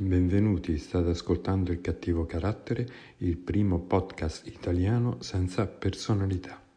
Benvenuti, state ascoltando Il cattivo carattere, il primo podcast italiano senza personalità.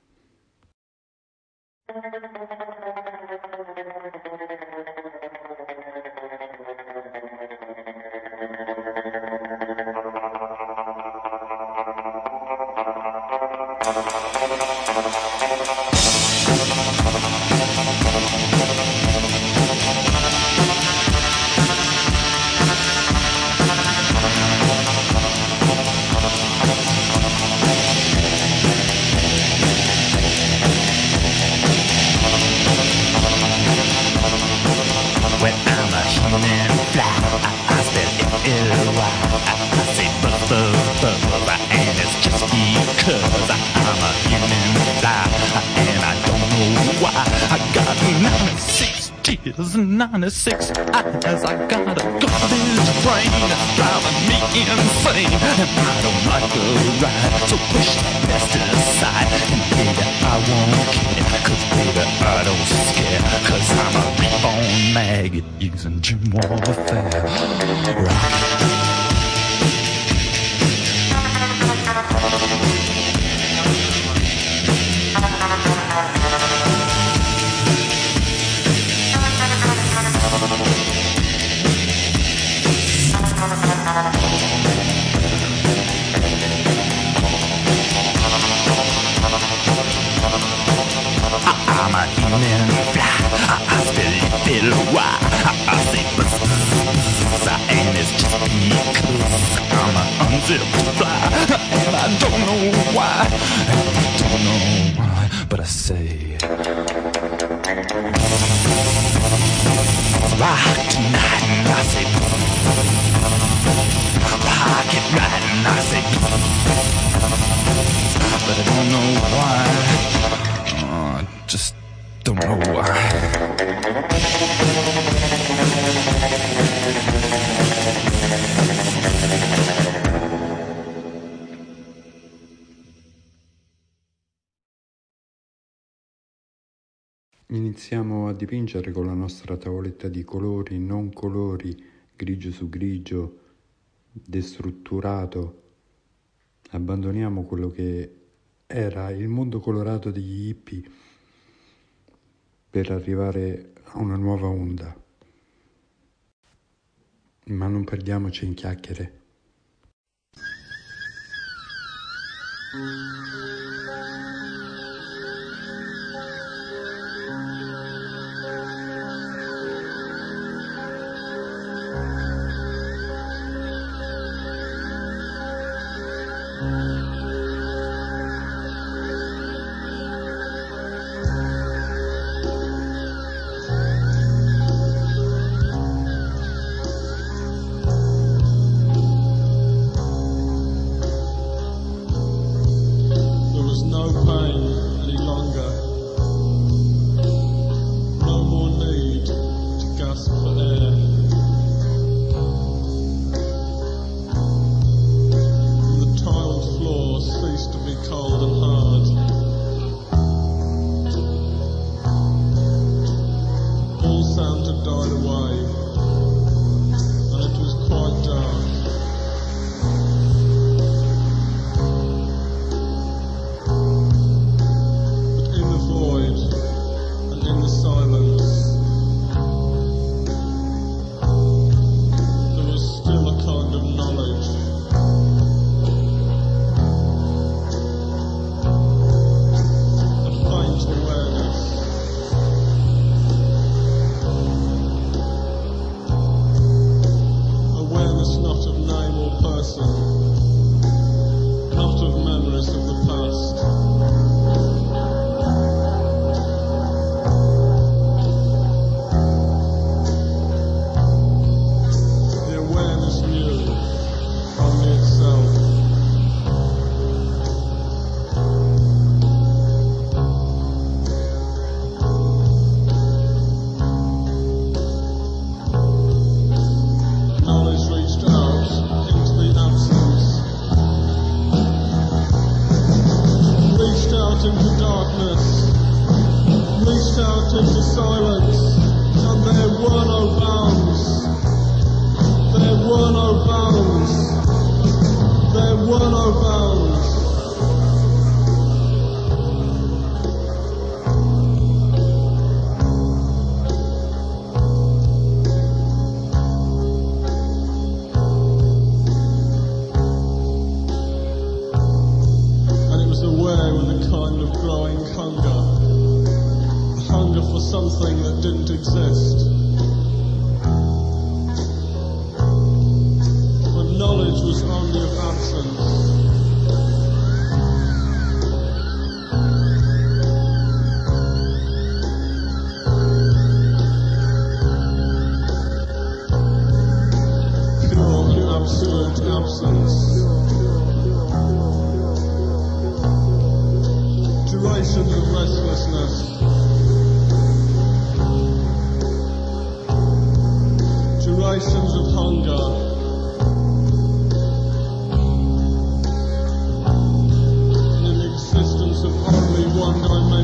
And I don't know why. I got 96 tears and 96 eyes. I got a garbage brain that's driving me insane, and I don't like the ride. So push that mess aside, and baby, I won't care, cause baby, I don't scare, cause I'm a reborn maggot using gym warfare. Rock. I'm human fly. I, still feel why. I, say buzz, buzz, and it's just because I'm an unzipped fly. And I don't know why. I don't know why. But I say, rock tonight. And I say, rock it right. And I say, but I don't know why. Oh, just know why. Iniziamo a dipingere con la nostra tavoletta di colori, non colori, grigio su grigio, destrutturato. Abbandoniamo quello che era il mondo colorato degli hippie per arrivare a una nuova onda. Ma non perdiamoci in chiacchiere. Didn't exist.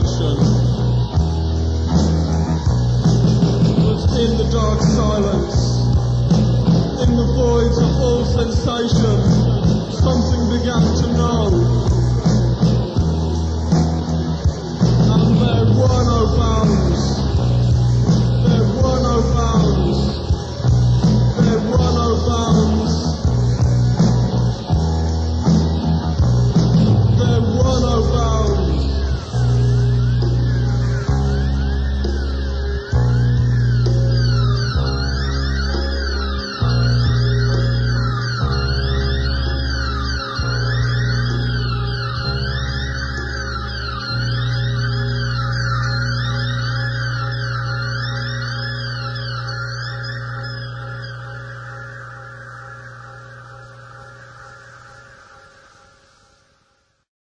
Dimension. But in the dark silence, in the voids of all sensation, something began to know.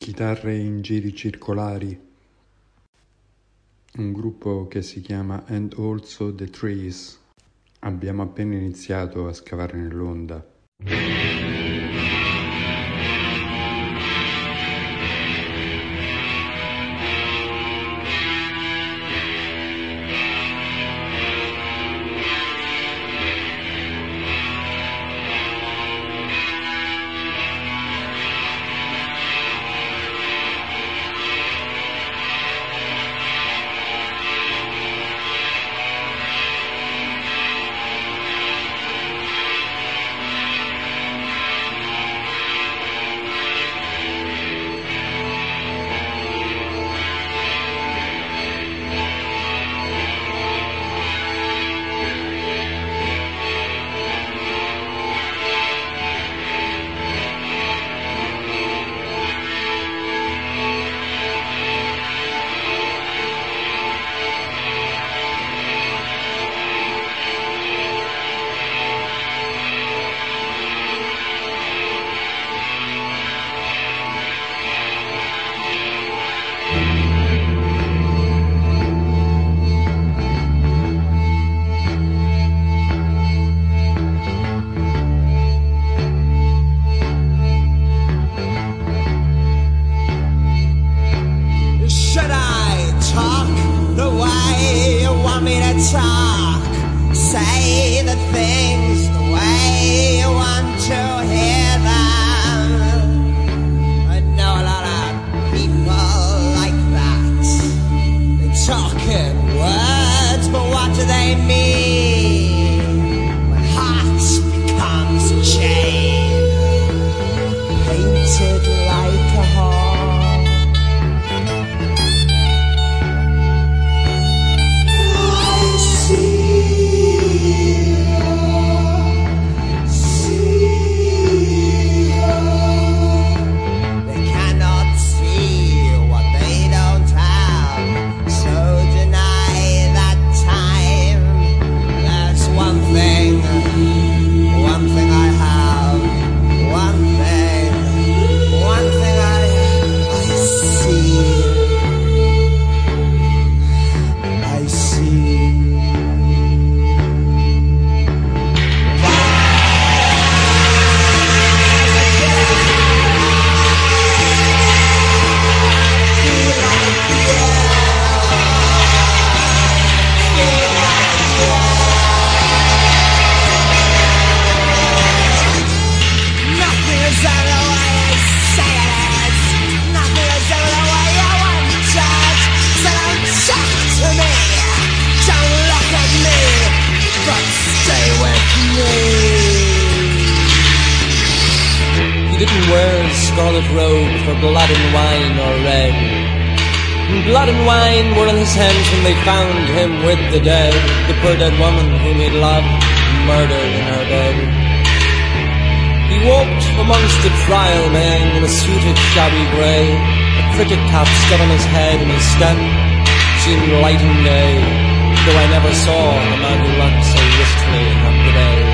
Chitarre in giri circolari. Un gruppo che si chiama And Also the Trees. Abbiamo appena iniziato a scavare nell'onda. The dead, the poor dead woman whom he'd loved, murdered in her bed. He walked amongst the trial men in a suit of shabby grey, a cricket cap stuck on his head and his step seemed light and gay, though I never saw a man who looked so wistfully at the day.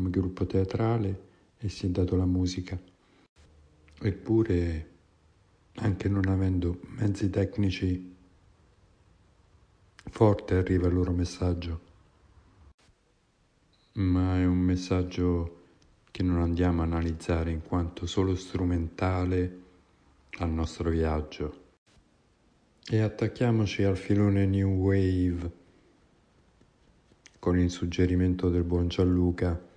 Come gruppo teatrale e si è dato la musica. Eppure, anche non avendo mezzi tecnici, forte arriva il loro messaggio. Ma è un messaggio che non andiamo a analizzare in quanto solo strumentale al nostro viaggio. E attacchiamoci al filone New Wave con il suggerimento del buon Gianluca.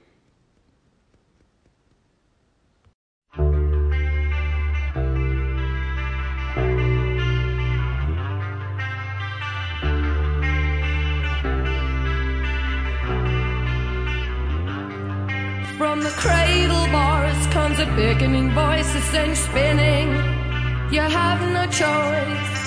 Beckoning voices and spinning. You have no choice.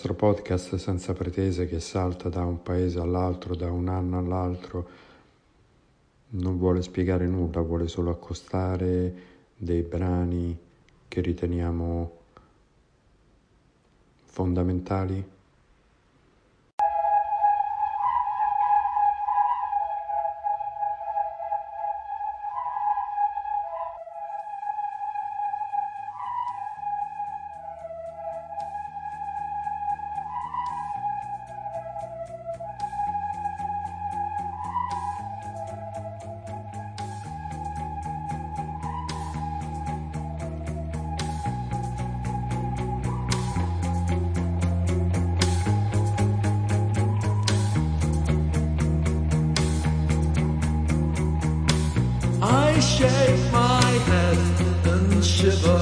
nostro podcast senza pretese che salta da un paese all'altro, da un anno all'altro, non vuole spiegare nulla, vuole solo accostare dei brani che riteniamo fondamentali? and shiver.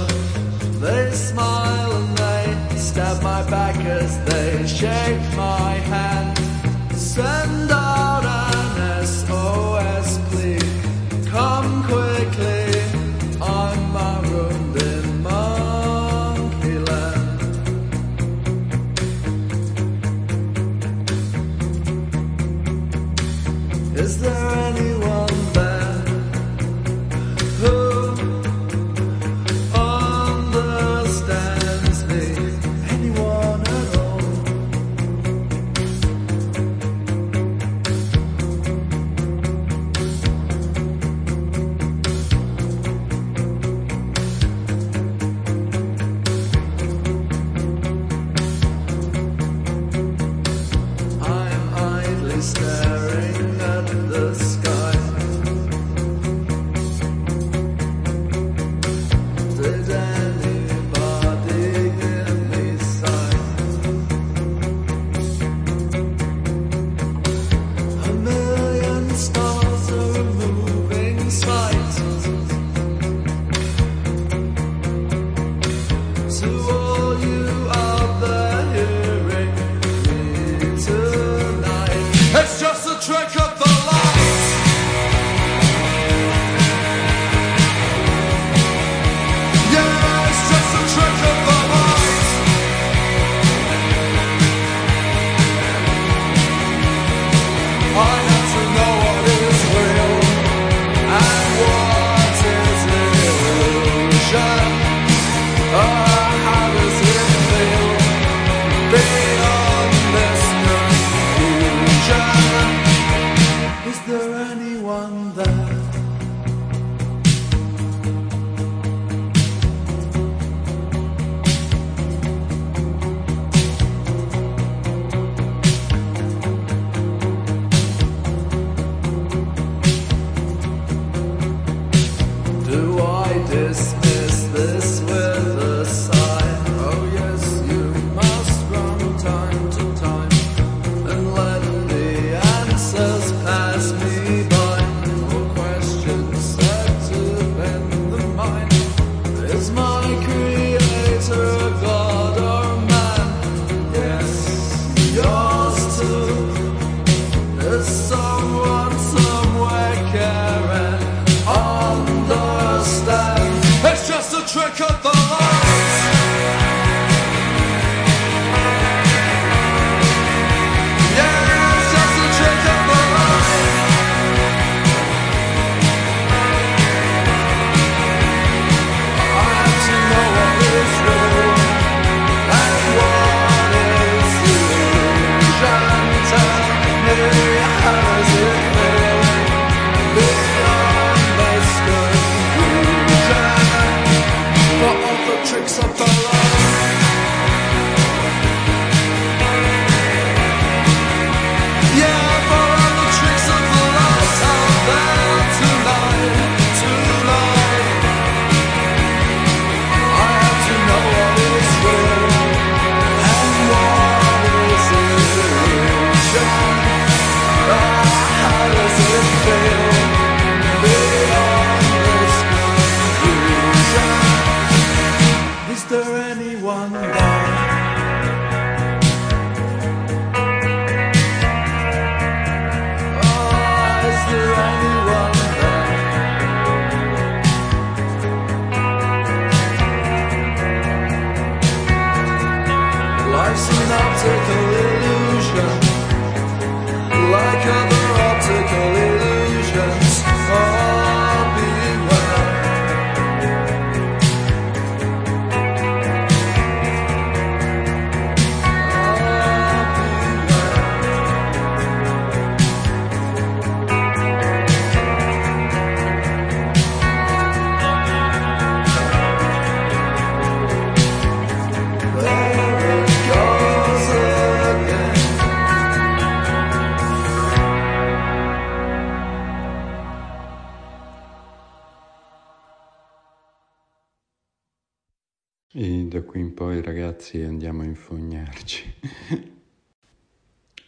track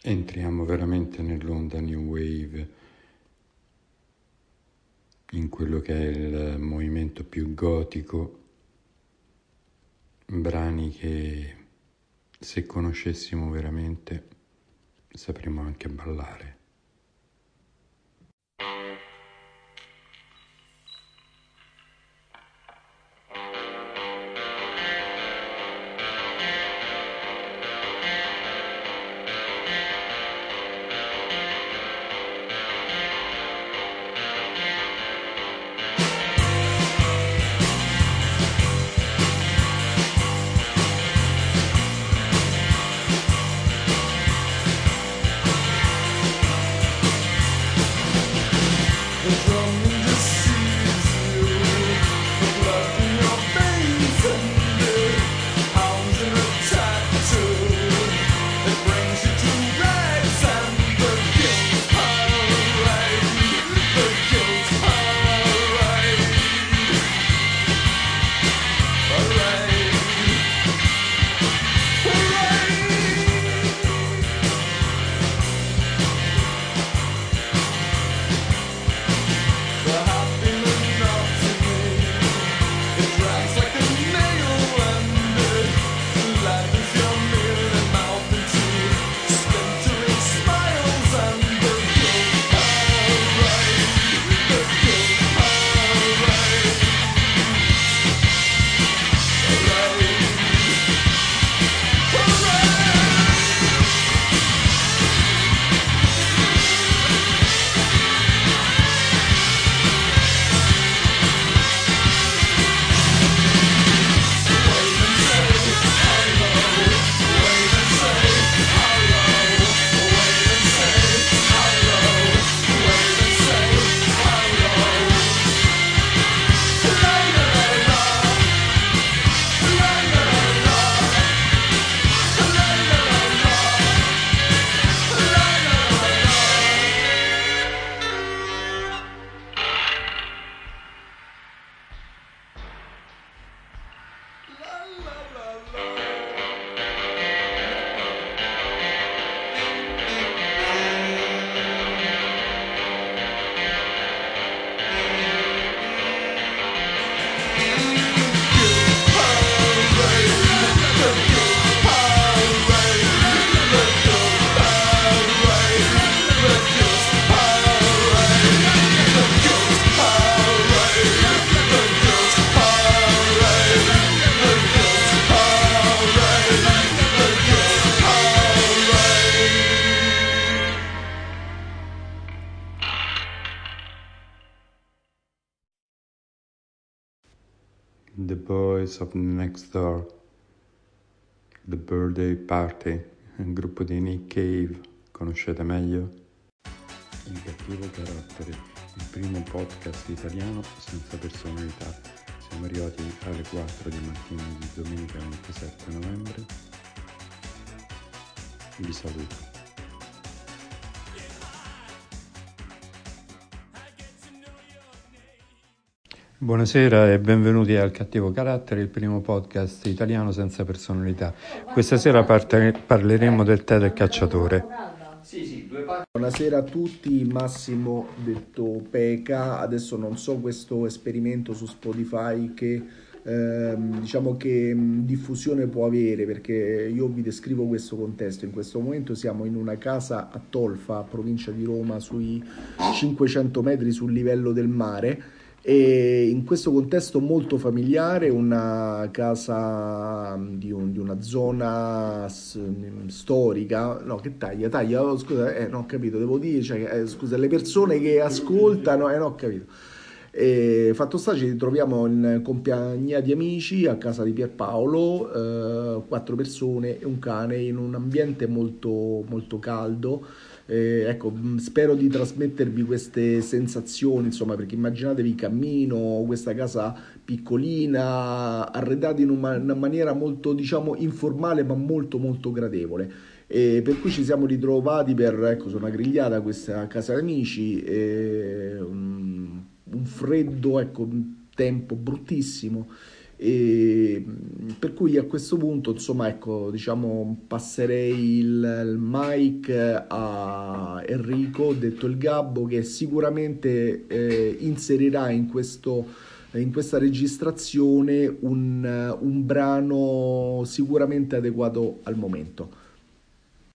Entriamo veramente nell'onda New Wave, in quello che è il movimento più gotico, brani che se conoscessimo veramente sapremo anche ballare. Boys of Next Door, The Birthday Party, un gruppo di Nick Cave, conoscete meglio? Il cattivo carattere, il primo podcast italiano senza personalità. Siamo arrivati alle 4 di mattina di domenica 27 novembre. Vi saluto. Buonasera e benvenuti al Cattivo Carattere, il primo podcast italiano senza personalità. Questa sera parte- parleremo del tè del cacciatore. Buonasera a tutti, Massimo detto Peca, adesso non so questo esperimento su Spotify che ehm, diciamo che mh, diffusione può avere perché io vi descrivo questo contesto, in questo momento siamo in una casa a Tolfa, provincia di Roma, sui 500 metri sul livello del mare e in questo contesto molto familiare, una casa di, un- di una zona s- storica, no che taglia, taglia, oh, scusa, eh, non ho capito, devo dire, cioè, eh, scusa, le persone che ascoltano, eh, non ho capito. E fatto sta, ci troviamo in compagnia di amici a casa di Pierpaolo, eh, quattro persone e un cane in un ambiente molto, molto caldo. Eh, ecco, mh, spero di trasmettervi queste sensazioni, insomma, perché immaginatevi cammino, questa casa piccolina, arredata in una, una maniera molto, diciamo, informale, ma molto, molto gradevole. E per cui ci siamo ritrovati per ecco, su una grigliata questa casa amici, e, um, un freddo, ecco, un tempo bruttissimo E, per cui a questo punto, insomma, ecco, diciamo, passerei il, il mic a Enrico, detto il Gabbo, che sicuramente eh, inserirà in, questo, in questa registrazione un, un brano sicuramente adeguato al momento.